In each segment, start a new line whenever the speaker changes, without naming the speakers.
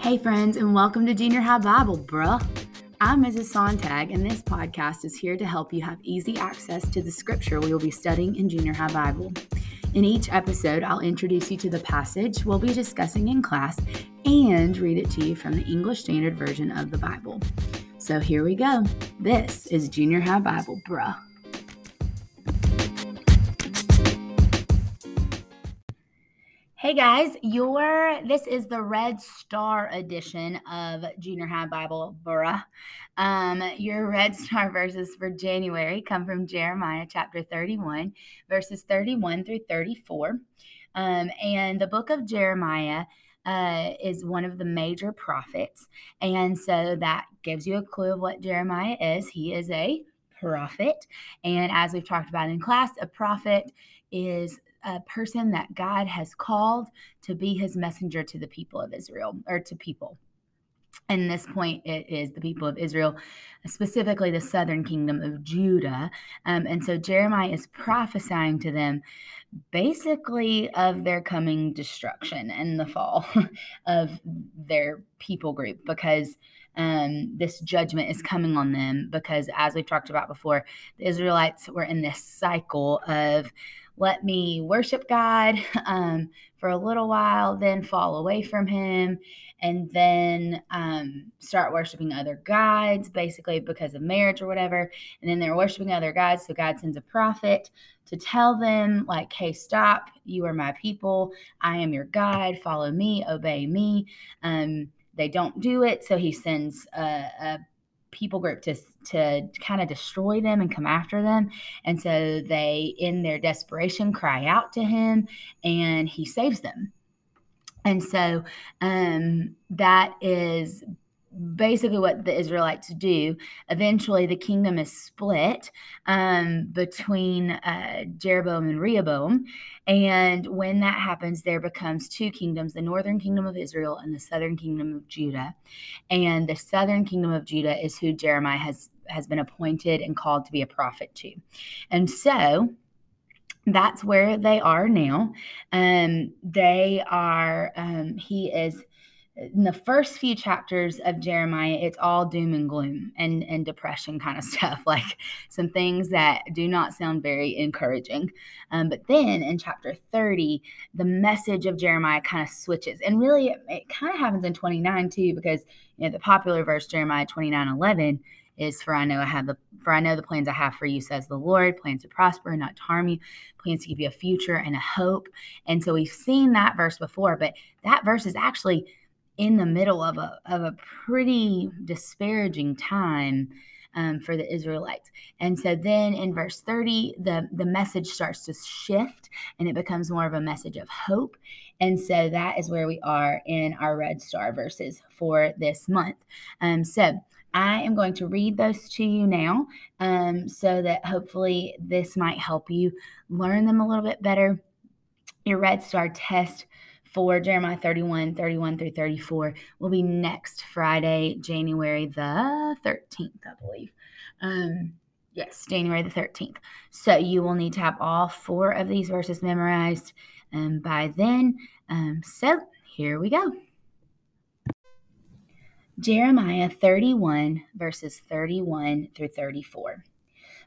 Hey, friends, and welcome to Junior High Bible, bruh. I'm Mrs. Sontag, and this podcast is here to help you have easy access to the scripture we will be studying in Junior High Bible. In each episode, I'll introduce you to the passage we'll be discussing in class and read it to you from the English Standard Version of the Bible. So here we go. This is Junior High Bible, bruh. Hey guys, your this is the Red Star edition of Junior High Bible Bruh. Um, your Red Star verses for January come from Jeremiah chapter 31, verses 31 through 34. Um, and the book of Jeremiah uh, is one of the major prophets. And so that gives you a clue of what Jeremiah is. He is a prophet. And as we've talked about in class, a prophet is a person that God has called to be his messenger to the people of Israel or to people. In this point, it is the people of Israel, specifically the southern kingdom of Judah. Um, and so Jeremiah is prophesying to them basically of their coming destruction and the fall of their people group because um, this judgment is coming on them because as we've talked about before the israelites were in this cycle of let me worship God um, for a little while, then fall away from Him, and then um, start worshiping other gods, basically because of marriage or whatever. And then they're worshiping other gods. So God sends a prophet to tell them, like, hey, stop. You are my people. I am your God. Follow me. Obey me. Um, they don't do it. So he sends a, a people group to to kind of destroy them and come after them. And so they in their desperation cry out to him and he saves them. And so um, that is basically what the Israelites do. Eventually, the kingdom is split um, between uh, Jeroboam and Rehoboam. And when that happens, there becomes two kingdoms the northern kingdom of Israel and the southern kingdom of Judah. And the southern kingdom of Judah is who Jeremiah has, has been appointed and called to be a prophet to. And so, that's where they are now. Um, they are, um, he is in the first few chapters of Jeremiah, it's all doom and gloom and, and depression kind of stuff, like some things that do not sound very encouraging. Um, but then in chapter 30, the message of Jeremiah kind of switches. And really, it, it kind of happens in 29 too, because you know the popular verse, Jeremiah 29 11, is for I know I have the for I know the plans I have for you, says the Lord, plans to prosper, and not to harm you, plans to give you a future and a hope. And so we've seen that verse before, but that verse is actually in the middle of a, of a pretty disparaging time um, for the Israelites. And so then in verse 30, the, the message starts to shift and it becomes more of a message of hope. And so that is where we are in our Red Star verses for this month. Um, so I am going to read those to you now um, so that hopefully this might help you learn them a little bit better. Your Red Star test for Jeremiah 31, 31 through 34 will be next Friday, January the 13th, I believe. Um, yes, January the 13th. So you will need to have all four of these verses memorized um, by then. Um, so here we go. Jeremiah 31, verses 31 through 34.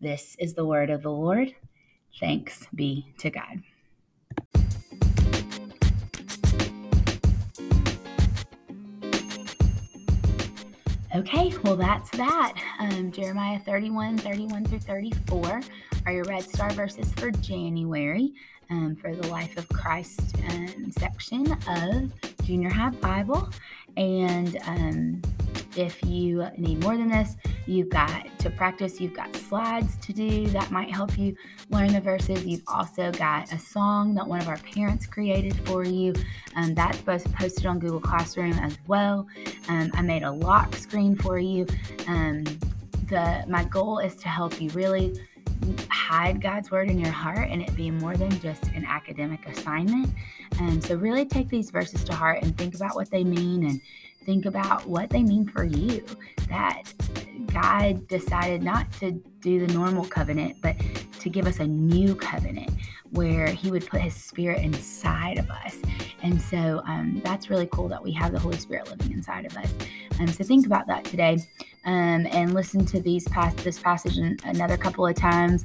This is the word of the Lord. Thanks be to God. Okay, well, that's that. Um, Jeremiah 31, 31 through 34 are your Red Star verses for January um, for the Life of Christ um, section of Junior High Bible. And um, if you need more than this, you've got to practice, you've got slides to do that might help you learn the verses. You've also got a song that one of our parents created for you. Um, that's both posted on Google Classroom as well. Um, I made a lock screen for you. Um, the my goal is to help you really hide God's word in your heart and it be more than just an academic assignment. And so, really take these verses to heart and think about what they mean and think about what they mean for you. That God decided not to do the normal covenant, but to give us a new covenant where He would put His Spirit inside of us. And so um, that's really cool that we have the Holy Spirit living inside of us. Um, so think about that today um, and listen to these past this passage another couple of times.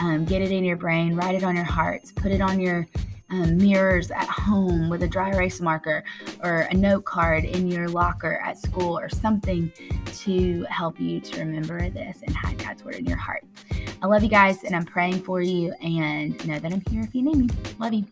Um, get it in your brain, write it on your hearts, put it on your um, mirrors at home with a dry erase marker or a note card in your locker at school or something to help you to remember this and hide God's word in your heart. I love you guys and I'm praying for you and know that I'm here if you need me. Love you.